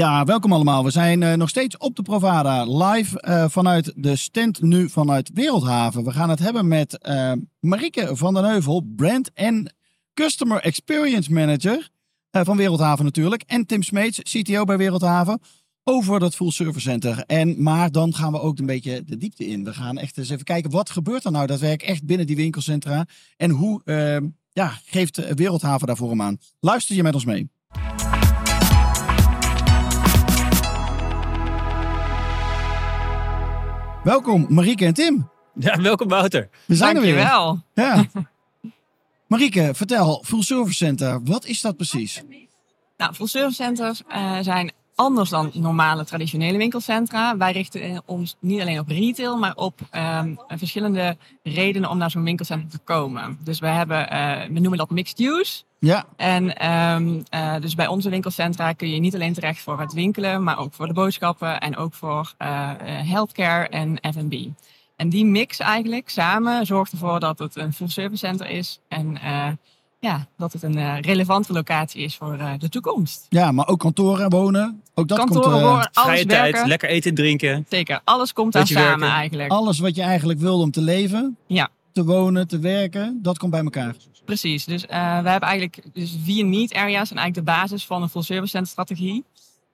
Ja, welkom allemaal. We zijn uh, nog steeds op de Provada live uh, vanuit de stand nu vanuit Wereldhaven. We gaan het hebben met uh, Marieke van den Heuvel, brand en customer experience manager van Wereldhaven natuurlijk. En Tim Smeets, CTO bij Wereldhaven, over dat full service center. En, maar dan gaan we ook een beetje de diepte in. We gaan echt eens even kijken, wat gebeurt er nou daadwerkelijk echt binnen die winkelcentra? En hoe ja, geeft Wereldhaven daarvoor hem aan? Luister je met ons mee. Welkom Marieke en Tim. Ja, welkom Wouter. We zijn Dankjewel. er weer. Ja. Marieke, vertel, Full Service Center, wat is dat precies? Nou, Full Service Centers uh, zijn anders dan normale traditionele winkelcentra. Wij richten ons niet alleen op retail, maar op um, verschillende redenen om naar zo'n winkelcentrum te komen. Dus we hebben, uh, we noemen dat mixed use. Ja. En um, uh, dus bij onze winkelcentra kun je niet alleen terecht voor het winkelen, maar ook voor de boodschappen en ook voor uh, healthcare en F&B. En die mix eigenlijk samen zorgt ervoor dat het een full service center is en uh, ja, dat het een uh, relevante locatie is voor uh, de toekomst. Ja, maar ook kantoren, wonen, ook dat kantoren, komt... wonen, alles Vrije werken. tijd, lekker eten en drinken. Zeker, alles komt daar samen werken. eigenlijk. Alles wat je eigenlijk wil om te leven, Ja. Te wonen, te werken, dat komt bij elkaar. Precies, dus uh, we hebben eigenlijk dus vier need areas zijn eigenlijk de basis van een full service center strategie.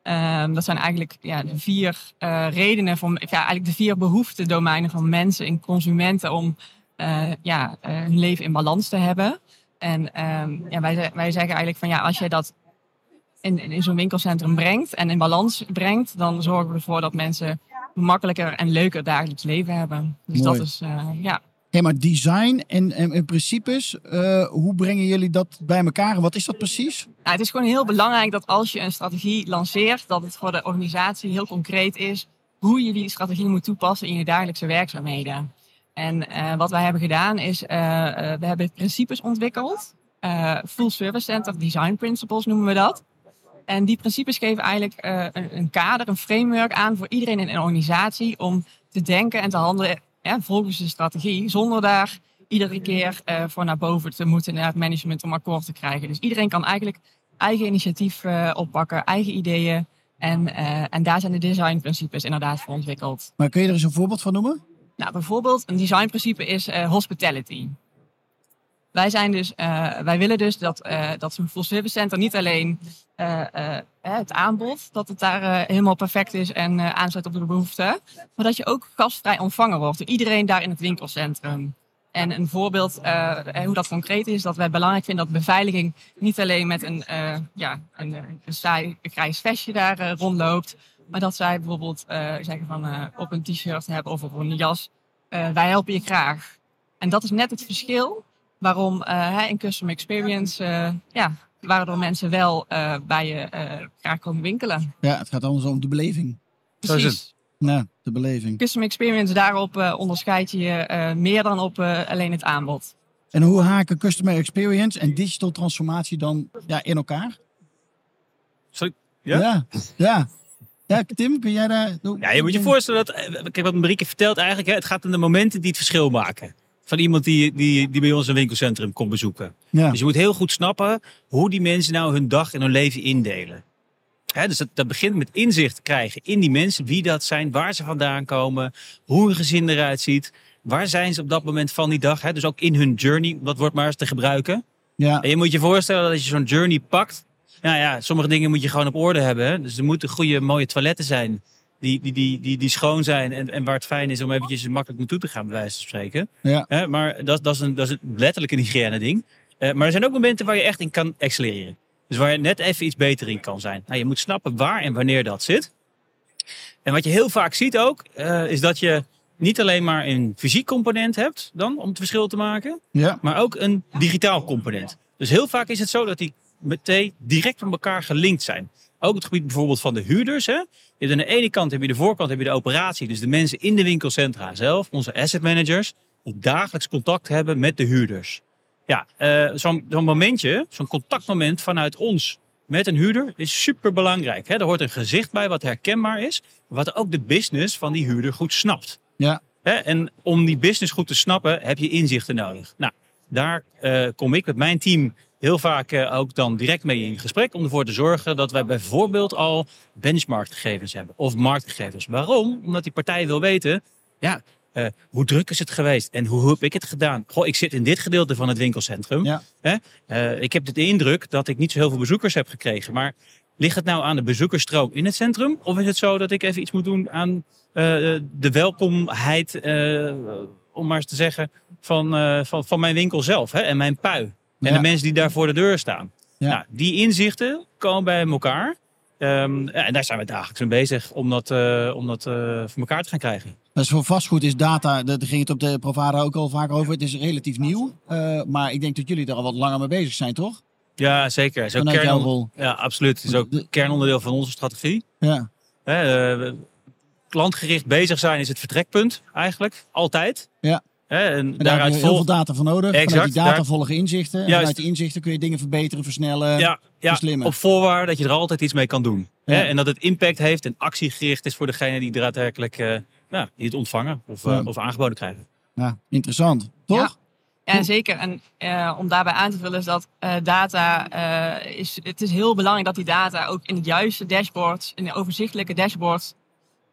Um, dat zijn eigenlijk ja, de vier uh, redenen van, ja, eigenlijk de vier behoeftedomeinen van mensen en consumenten om uh, ja, uh, hun leven in balans te hebben. En um, ja, wij, wij zeggen eigenlijk van ja, als je dat in, in zo'n winkelcentrum brengt en in balans brengt, dan zorgen we ervoor dat mensen makkelijker en leuker dagelijks leven hebben. Dus Mooi. dat is ja. Hey, maar design en, en, en principes, uh, hoe brengen jullie dat bij elkaar? Wat is dat precies? Nou, het is gewoon heel belangrijk dat als je een strategie lanceert, dat het voor de organisatie heel concreet is hoe je die strategie moet toepassen in je dagelijkse werkzaamheden. En uh, wat wij hebben gedaan is, uh, we hebben principes ontwikkeld. full Service Center Design Principles noemen we dat. En die principes geven eigenlijk een kader, een framework aan voor iedereen in een organisatie om te denken en te handelen ja, volgens de strategie, zonder daar iedere keer uh, voor naar boven te moeten naar het management om akkoord te krijgen. Dus iedereen kan eigenlijk eigen initiatief uh, oppakken, eigen ideeën. En, uh, en daar zijn de designprincipes inderdaad voor ontwikkeld. Maar kun je er eens een voorbeeld van noemen? Nou, bijvoorbeeld een designprincipe is hospitality. Wij, zijn dus, wij willen dus dat, dat zo'n full service center niet alleen het aanbod, dat het daar helemaal perfect is en aansluit op de behoeften. Maar dat je ook gastvrij ontvangen wordt door iedereen daar in het winkelcentrum. En een voorbeeld uh, hoe dat concreet is, dat wij belangrijk vinden dat beveiliging niet alleen met een, uh, ja, een, een saai grijs vestje daar uh, rondloopt, maar dat zij bijvoorbeeld zeggen van op een t-shirt hebben of op een jas, wij helpen je graag. En dat is net het verschil waarom in Customer Experience, ja, waardoor mensen wel bij je graag komen winkelen. Ja, het gaat allemaal zo om de beleving. Precies. Zo is het. Ja, de beleving. Customer Experience, daarop uh, onderscheid je je uh, meer dan op uh, alleen het aanbod. En hoe haken Customer Experience en digital transformatie dan ja, in elkaar? Sorry? Ja? Ja, ja. ja Tim, kun jij daar... Ja, je moet je voorstellen dat... Kijk, wat Marieke vertelt eigenlijk, hè, het gaat om de momenten die het verschil maken. Van iemand die, die, die bij ons een winkelcentrum komt bezoeken. Ja. Dus je moet heel goed snappen hoe die mensen nou hun dag en hun leven indelen. He, dus dat, dat, begint met inzicht te krijgen in die mensen. Wie dat zijn, waar ze vandaan komen. Hoe hun gezin eruit ziet. Waar zijn ze op dat moment van die dag. He, dus ook in hun journey, dat wordt maar eens te gebruiken. Ja. En je moet je voorstellen dat als je zo'n journey pakt. Nou ja, sommige dingen moet je gewoon op orde hebben. Hè? Dus er moeten goede, mooie toiletten zijn. Die, die, die, die, die schoon zijn en, en waar het fijn is om eventjes makkelijk naartoe te gaan, bij wijze van spreken. Ja. Maar dat, dat, is een, dat is letterlijk een hygiëne ding. Uh, maar er zijn ook momenten waar je echt in kan accelereren. Dus waar je net even iets beter in kan zijn. Nou, je moet snappen waar en wanneer dat zit. En wat je heel vaak ziet ook, uh, is dat je niet alleen maar een fysiek component hebt dan om het verschil te maken, ja. maar ook een digitaal component. Dus heel vaak is het zo dat die meteen direct met elkaar gelinkt zijn. Ook het gebied bijvoorbeeld van de huurders. Hè? Je hebt aan de ene kant heb je de voorkant, heb je de operatie. Dus de mensen in de winkelcentra zelf, onze asset managers. Die dagelijks contact hebben met de huurders. Ja, eh, zo'n zo'n momentje, zo'n contactmoment vanuit ons met een huurder is super belangrijk. Er hoort een gezicht bij wat herkenbaar is. Wat ook de business van die huurder goed snapt. Ja. Hè, En om die business goed te snappen heb je inzichten nodig. Nou, daar eh, kom ik met mijn team heel vaak eh, ook dan direct mee in gesprek. Om ervoor te zorgen dat wij bijvoorbeeld al benchmarkgegevens hebben. Of marktgegevens. Waarom? Omdat die partij wil weten. Ja, eh, hoe druk is het geweest? En hoe heb ik het gedaan? Goh, ik zit in dit gedeelte van het winkelcentrum. Ja. Hè? Eh, ik heb de indruk dat ik niet zo heel veel bezoekers heb gekregen. Maar ligt het nou aan de bezoekersstroom in het centrum? Of is het zo dat ik even iets moet doen aan de welkomheid, om maar eens te zeggen, van, van, van mijn winkel zelf hè? en mijn pui? En de mensen die daar voor de deur staan. Nou, die inzichten komen bij elkaar. Ehm, en daar zijn we dagelijks mee bezig om dat, eh, om dat eh, voor elkaar te gaan krijgen. Dus voor vastgoed is data, daar ging het op de Provada ook al vaak over. Het is relatief nieuw. eh, maar ik denk dat jullie er al wat langer mee bezig zijn, toch? Ja, zeker. Het is ook ja, absoluut. Het is ook De- kernonderdeel van onze strategie. Ja. Klantgericht bezig zijn is het vertrekpunt eigenlijk, altijd. Ja. Hè, en, En daar heb daaruit je heel veel data voor nodig. Exact, Vanuit die data daar- volgen inzichten. En vanuit die inzichten kun je dingen verbeteren, versnellen. Ja, ja, verslimmen. op voorwaarde dat je er altijd iets mee kan doen. Ja. Hè, en dat het impact heeft en actiegericht is voor degene die daadwerkelijk eh, ja, die het ontvangen of, eh, of aangeboden krijgen. Ja, interessant. Toch? Ja, zeker. En eh, om daarbij aan te vullen is dat eh, data, eh, is, het is heel belangrijk dat die data ook in het juiste dashboard, in de overzichtelijke dashboard,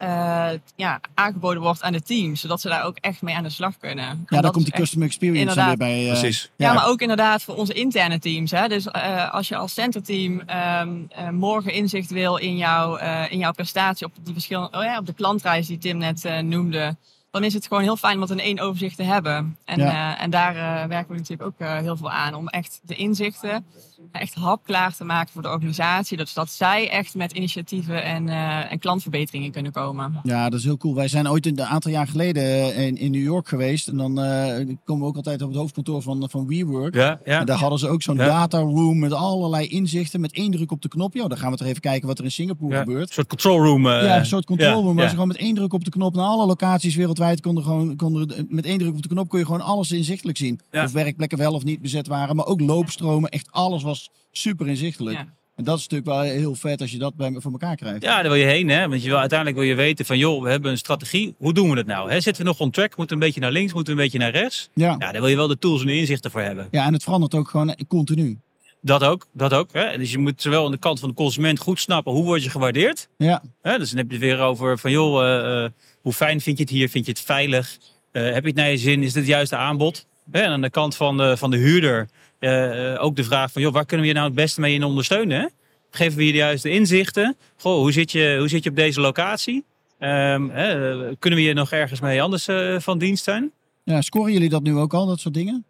eh, ja, aangeboden wordt aan de teams. Zodat ze daar ook echt mee aan de slag kunnen. En Ja, daar dat komt die customer experience dan weer bij. eh, Precies. Ja, maar ook inderdaad voor onze interne teams. Hè? Dus eh, als je als centerteam ehm, eh, morgen inzicht wil in, jouw eh, in jouw prestatie op, die verschillende, oh ja, op de klantreis die Tim net eh, noemde, dan is het gewoon heel fijn om het in één overzicht te hebben. En, Ja. eh, en daar eh, werken we natuurlijk ook eh, heel veel aan om echt de inzichten echt hapklaar te maken voor de organisatie. Dus dat zij echt met initiatieven en, eh, en klantverbeteringen kunnen komen. Ja, dat is heel cool. Wij zijn ooit een aantal jaar geleden in, in New York geweest. En dan eh, komen we ook altijd op het hoofdkantoor van, van WeWork. Ja, ja. En daar hadden ze ook zo'n Ja. data room met allerlei inzichten. Met één druk op de knop. Ja, dan gaan we toch even kijken wat er in Singapore Ja. gebeurt. Een soort control room. eh, ja, een soort control room. ja, Waar ze gewoon met één druk op de knop naar alle locaties wereldwijd konden gewoon konden, met één druk op de knop kon je gewoon alles inzichtelijk zien. Ja. Of werkplekken wel of niet bezet waren, maar ook loopstromen. Echt alles was super inzichtelijk. Ja. En dat is natuurlijk wel heel vet als je dat bij, voor elkaar krijgt. Ja, daar wil je heen, hè? Want je wil, uiteindelijk wil je weten van, joh, we hebben een strategie. Hoe doen we het nou? Hè? Zitten we nog on track? Moeten we een beetje naar links? Moeten we een beetje naar rechts? Ja. Ja, daar wil je wel de tools en de inzichten voor hebben. ja, en het verandert ook gewoon continu. Dat ook, dat ook. Hè? Dus je moet zowel aan de kant van de consument goed snappen hoe word je gewaardeerd. Ja, Hè? Dus dan heb je het weer over van, joh, eh, eh, hoe fijn vind je het hier? Vind je het veilig? Eh, heb je het naar je zin? Is dit het juiste aanbod? En aan de kant van de, van de huurder eh, eh, ook de vraag van, joh, waar kunnen we je nou het beste mee in ondersteunen? Geven we je de juiste inzichten? Goh, hoe zit je, hoe zit je op deze locatie? Ehm, eh, kunnen we je nog ergens mee anders van dienst zijn? ja, scoren jullie dat nu ook al, dat soort dingen?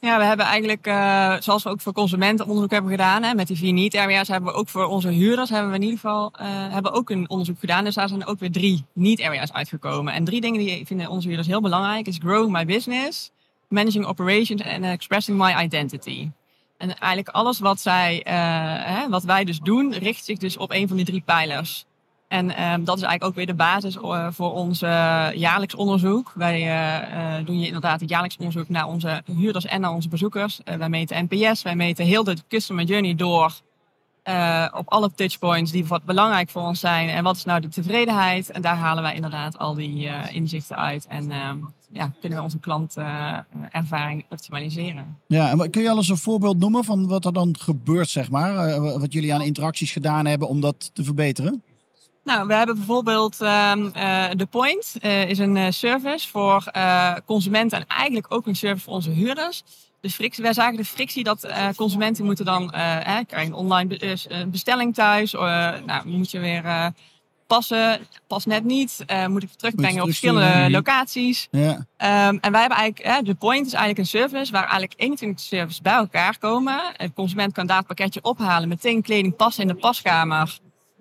Ja, we hebben eigenlijk, eh, zoals we ook voor consumenten onderzoek hebben gedaan, hè, met die vier need areas, hebben we ook voor onze huurders, hebben we in ieder geval eh, hebben ook een onderzoek gedaan. Dus daar zijn ook weer drie need areas uitgekomen. En drie dingen die vinden onze huurders heel belangrijk is growing my business, managing operations en expressing my identity. En eigenlijk alles wat, zij, eh, hè, wat wij dus doen, richt zich dus op een van die drie pijlers. En ehm, dat is eigenlijk ook weer de basis eh, voor ons jaarlijks onderzoek. Wij eh, eh, doen je inderdaad het jaarlijks onderzoek naar onze huurders en naar onze bezoekers. Wij meten NPS, wij meten heel de customer journey door. op alle touchpoints die wat belangrijk voor ons zijn. En wat is nou de tevredenheid? En daar halen wij inderdaad al die inzichten uit. En ehm, ja, kunnen we onze klantervaring optimaliseren. Ja, en kun je al eens een voorbeeld noemen van wat er dan gebeurt, zeg maar? Wat jullie aan interacties gedaan hebben om dat te verbeteren? Nou, we hebben bijvoorbeeld ehm eh, The Point, eh, is een eh, service voor consumenten en eigenlijk ook een service voor onze huurders. De frictie, wij zagen de frictie dat consumenten moeten dan eh, krijgen een online be- bestelling thuis. nou, moet je weer passen, pas net niet. moet ik terugbrengen op verschillende locaties. Ja, Ehm, en wij hebben eigenlijk, de Point is eigenlijk een service waar eigenlijk 21 services bij elkaar komen. De consument kan daar het pakketje ophalen, meteen kleding passen in de paskamer.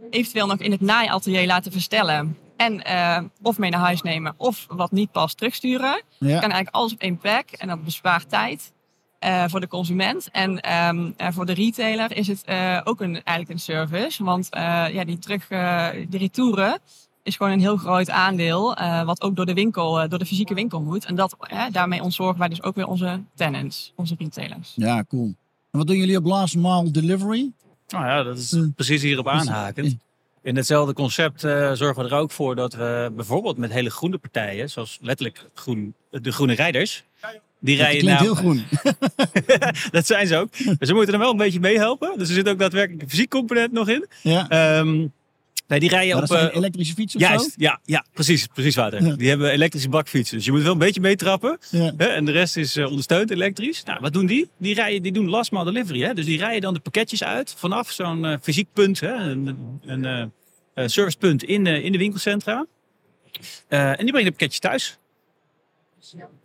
Eventueel nog in het naaiatelier laten verstellen. En eh, of mee naar huis nemen of wat niet past terugsturen. ja. kan eigenlijk alles op één plek en dat bespaart tijd. eh, voor de consument. En ehm, eh, voor de retailer is het ook een, eigenlijk een service. Want ja, die terug, die retouren is gewoon een heel groot aandeel. wat ook door de winkel, door de fysieke winkel moet. En dat, daarmee ontzorgen wij dus ook weer onze tenants, onze retailers. Ja, cool. En wat doen jullie op last mile delivery? Nou ja, dat is Hmm. precies hierop aanhakend. In hetzelfde concept eh, zorgen we er ook voor dat we bijvoorbeeld met hele groene partijen, zoals letterlijk groen, de groene rijders, die Dat rijden nou, heel groen. dat zijn ze ook. Maar ze moeten er wel een beetje meehelpen. Dus er zit ook daadwerkelijk een fysiek component nog in. Ja. Ehm, nee, die rijden Maar op... dat zijn eh, elektrische fietsen of Juist, ja, ja, precies, precies Wouter. Ja. Die hebben elektrische bakfietsen. Dus je moet wel een beetje meetrappen. zo? Ja. Hè? En de rest is eh, ondersteund elektrisch. Nou, wat doen die? Die, rijden, die doen last mile delivery. Hè? Dus die rijden dan de pakketjes uit vanaf zo'n eh, fysiek punt, hè? een, een eh, eh, servicepunt in, de in de winkelcentra. Eh, en die brengen de pakketjes thuis.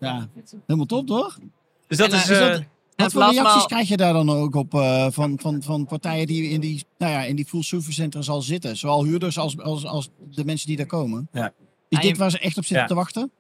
ja, helemaal top toch? Dus dat En, is... eh, is eh, dat- Wat voor reacties krijg je daar dan ook op eh, van, van, van partijen die in die, nou ja, in die full service centers al zitten? Zowel huurders als, als, als de mensen die daar komen. Ja. Is Ja, dit waar ze echt op zitten Ja. te wachten?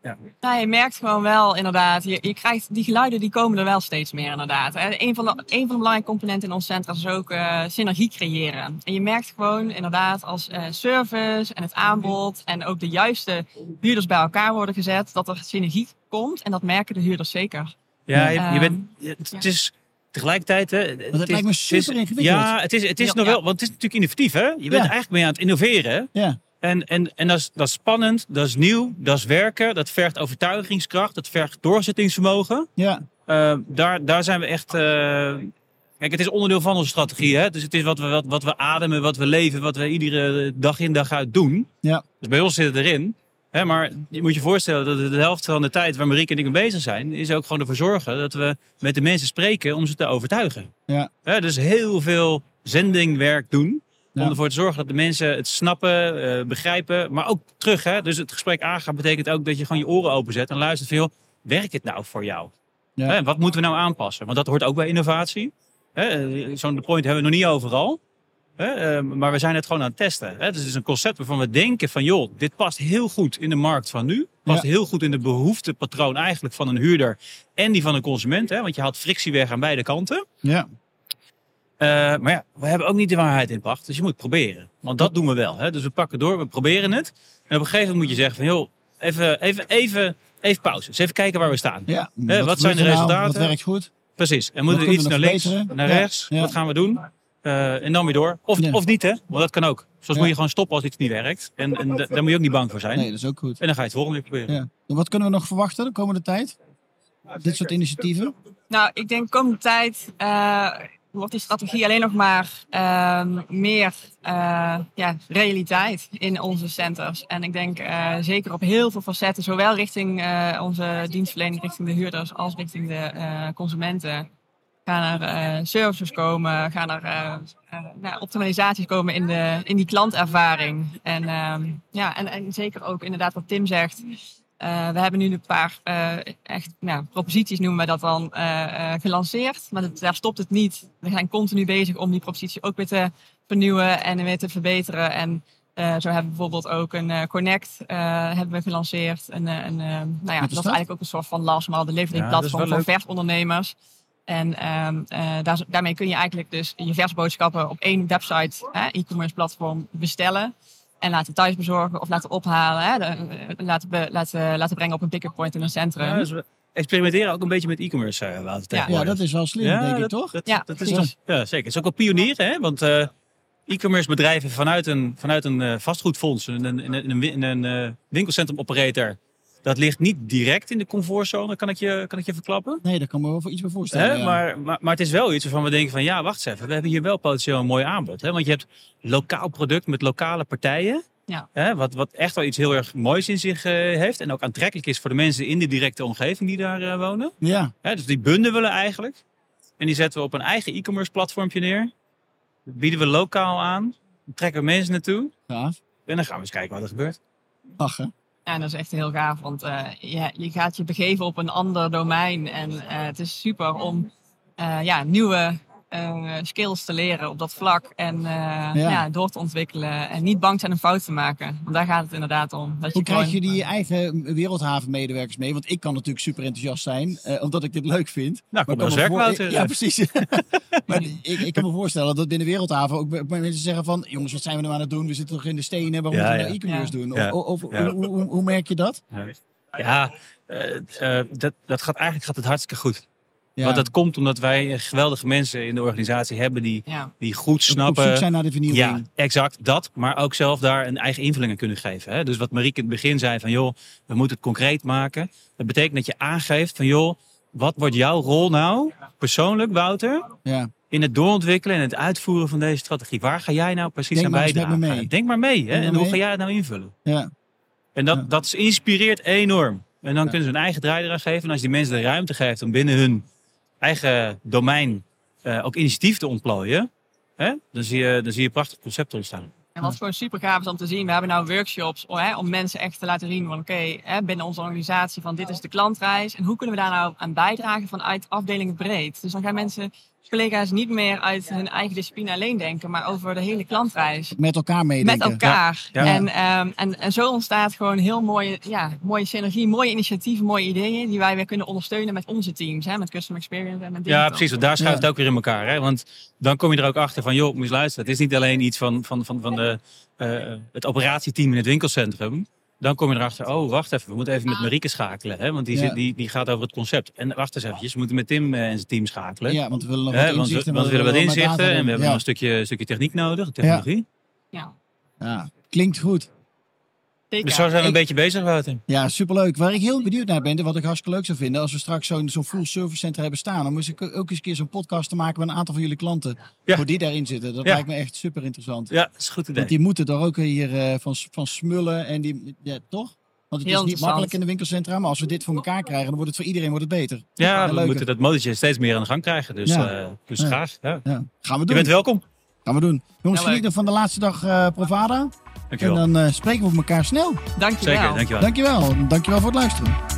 Nou, je merkt gewoon wel inderdaad, je, je krijgt die geluiden die komen er wel steeds meer inderdaad. Hè. Een van de, een van de belangrijke componenten in ons centrum is ook eh, synergie creëren. En je merkt gewoon inderdaad als eh, service en het aanbod en ook de juiste huurders bij elkaar worden gezet, dat er synergie komt. En dat merken de huurders zeker. Ja, je, je Ehm, bent, het, het is tegelijkertijd... Hè, het lijkt is- me het is- super ingewikkeld. Ja, het is, het is Ja, nog wel... Want het is natuurlijk innovatief, hè? Je bent Ja. eigenlijk mee aan het innoveren. Ja, En, en, en dat, is, dat is spannend, dat is nieuw, dat is werken, dat vergt overtuigingskracht, dat vergt doorzettingsvermogen. ja, Eh, daar, daar zijn we echt. eh, kijk, het is onderdeel van onze strategie. Hè? Dus het is wat we, wat, wat we ademen, wat we leven, wat we iedere dag in dag uit doen. Ja. Dus bij ons zit het erin. Hè? Maar je moet je voorstellen dat de helft van de tijd waar Marieke en ik mee bezig zijn, is ook gewoon ervoor zorgen dat we met de mensen spreken om ze te overtuigen. Ja. Hè? Dus heel veel zendingwerk doen. Ja. Om ervoor te zorgen dat de mensen het snappen, eh, begrijpen, maar ook terug. Hè? Dus het gesprek aangaan betekent ook dat je gewoon je oren openzet en luistert joh, werkt het nou voor jou? Ja. Hè, wat moeten we nou aanpassen? Want dat hoort ook bij innovatie. Eh, Zo'n point hebben we nog niet overal. Hè, eh, maar we zijn het gewoon aan het testen. Hè. Dus het is een concept waarvan we denken van... joh, dit past heel goed in de markt van nu. Past Ja. heel goed in de behoeftepatroon eigenlijk van een huurder... en die van een consument. Hè, want je haalt frictie weg aan beide kanten. ja. Eh, maar ja, we hebben ook niet de waarheid in pacht. Dus je moet proberen. Want dat doen we wel. Hè. Dus we pakken door, we proberen het. En op een gegeven moment moet je zeggen van... joh, even, even, even, even pauze. Dus even kijken waar we staan. ja. wat zijn de nou? resultaten? Wat werkt goed? Precies. En moeten we iets naar links, naar Ja, rechts? ja. Wat gaan we doen? Eh, en dan weer door. Of, Ja. of niet, hè? Want dat kan ook. Soms Ja. moet je gewoon stoppen als iets niet werkt. En, en da- daar moet je ook niet bang voor zijn. Nee, dat is ook goed. En dan ga je het volgende keer proberen. Ja. En wat kunnen we nog verwachten de komende tijd? Dit soort initiatieven? Nou, ik denk komende tijd eh, wordt die strategie alleen nog maar ehm, meer eh, ja, realiteit in onze centers. En ik denk eh, zeker op heel veel facetten, zowel richting eh, onze dienstverlening, richting de huurders, als richting de eh, consumenten. Gaan er eh, services komen, gaan er eh, eh, nou, optimalisaties komen in, de, in die klantervaring. En, ehm, ja, en, en zeker ook inderdaad wat Tim zegt. We hebben nu een paar echt nou, proposities, noemen we dat dan, gelanceerd. Maar dat, daar stopt het niet. We zijn continu bezig om die propositie ook weer te vernieuwen en weer te verbeteren. En zo hebben we bijvoorbeeld ook een Connect hebben we gelanceerd. Eh, nou ja, dat is eigenlijk ook een soort van last mile delivery Ja, platform voor versondernemers. En ehm, eh, daar, daarmee kun je eigenlijk dus je versboodschappen op één website, hè, e-commerce platform, bestellen. En laten thuisbezorgen of laten ophalen. Hè, de- eh, laten, be- laten, laten brengen op een pick-up point in een centrum. Ja, dus we experimenteren ook een beetje met e-commerce, uh, Ja. Ja, dat is wel slim, Ja, denk ik, toch? Dat, Ja, dat is toch, ja, zeker. Het is ook wel pionieren, hè? Want eh, e-commerce bedrijven vanuit een, vanuit een vastgoedfonds, een, een, een, een, een, eh, winkelcentrum operator, dat ligt niet direct in de comfortzone, kan ik je, kan ik je verklappen. Nee, daar kan me wel voor iets bij voorstellen. Hè? ja. Maar, maar, maar het is wel iets waarvan we denken van ja, wacht eens even. We hebben hier wel potentieel een mooi aanbod. Hè? Want je hebt lokaal product met lokale partijen. Ja. Hè? Wat, wat echt wel iets heel erg moois in zich eh, heeft. En ook aantrekkelijk is voor de mensen in de directe omgeving die daar eh, wonen. Ja, Hè? Dus die bundelen we eigenlijk. En die zetten we op een eigen e-commerce platformpje neer. Dat bieden we lokaal aan. Dan trekken we mensen naartoe. gaaf. En dan gaan we eens kijken wat er gebeurt. Lachen. Ja, dat is echt heel gaaf, want eh, je, gaat je begeven op een ander domein. En eh, het is super om eh, ja, nieuwe eh, skills te leren op dat vlak. En eh, ja. door te ontwikkelen. En niet bang zijn om fout te maken. Want daar gaat het inderdaad om. Dat Hoe je krijg je die eigen wereldhavenmedewerkers mee? Want ik kan natuurlijk super enthousiast zijn, uh, omdat ik dit leuk vind. Nou, kom maar werk, voor... Ja, precies. maar ik, ik, kan me voorstellen dat binnen Wereldhaven ook mensen zeggen van... jongens, wat zijn we nou aan het doen? We zitten toch in de stenen, waarom ja, moeten we nou e-commerce doen? Of, of hoe, hoe, hoe, merk je dat? Ja, dat, dat gaat, eigenlijk gaat het hartstikke goed. Ja. Want dat komt omdat wij geweldige mensen in de organisatie hebben die, die goed snappen. Op zijn naar de vernieuwing. Ja, exact dat. Maar ook zelf daar een eigen invulling aan kunnen geven. Hè? Dus wat Marieke in het begin zei van joh, we moeten het concreet maken. Dat betekent dat je aangeeft van joh, wat wordt jouw rol nou persoonlijk, Wouter? Ja. In het doorontwikkelen en het uitvoeren van deze strategie. Waar ga jij nou precies Denk aan bijdragen? Denk maar mee. Hè? En hoe ga jij het nou invullen? Ja. En dat, dat inspireert enorm. En dan kunnen ze een eigen draai eraan geven. En als je die mensen de ruimte geeft om binnen hun eigen domein uh, ook initiatief te ontplooien, hè, dan, zie je, dan zie je prachtig concepten ontstaan. En wat gewoon super gaaf is om te zien. We hebben nou workshops om, hè, om mensen echt te laten zien van oké, binnen onze organisatie van dit is de klantreis. En hoe kunnen we daar nou aan bijdragen vanuit afdelingen breed. Dus dan gaan mensen collega's niet meer uit hun eigen discipline alleen denken, maar over de hele klantreis. Met elkaar meedenken. Met elkaar. Ja. En, um, en, en zo ontstaat gewoon heel mooie, ja, mooie synergie, mooie initiatieven, mooie ideeën die wij weer kunnen ondersteunen met onze teams, hè, met Customer Experience en met Ja, precies. Want daar schuift het ook weer in elkaar. Hè? Want dan kom je er ook achter van, joh, moet je luisteren. Het is niet alleen iets van, van, van, van de, uh, het operatieteam in het winkelcentrum. Dan kom je erachter, oh wacht even, we moeten even met Marieke schakelen. Hè? Want die, zit, die, die gaat over het concept. En wacht eens eventjes, we moeten met Tim en zijn team schakelen. Ja, want we willen nog wat inzichten. Want we, willen wat inzichten en we hebben nog een stukje, stukje techniek nodig, technologie. Ja. ja. Klinkt goed. Dus zo zijn we een beetje bezig, Wouter. Ja, superleuk. Waar ik heel benieuwd naar ben, wat ik hartstikke leuk zou vinden, als we straks zo'n zo'n full service center hebben staan, dan moest ik ook eens een keer zo'n podcast te maken met een aantal van jullie klanten. Ja. Voor die daarin zitten. Dat lijkt me echt super interessant. Ja, dat is goed idee. Want die moeten er ook hier uh, van, van smullen en die, ja, toch? Want het is niet makkelijk in de winkelcentra, maar als we dit voor elkaar krijgen, dan wordt het voor iedereen wordt het beter. Ja, we moeten dat motortje steeds meer aan de gang krijgen. Dus, ja. uh, dus graag. Ja. Gaan we doen. Je bent welkom. Gaan we doen. Jongens, geniet van de laatste dag uh, Provada. Dankjewel. En dan uh, spreken we elkaar snel. Dankjewel. Zeker, dankjewel. Dankjewel. Dankjewel voor het luisteren.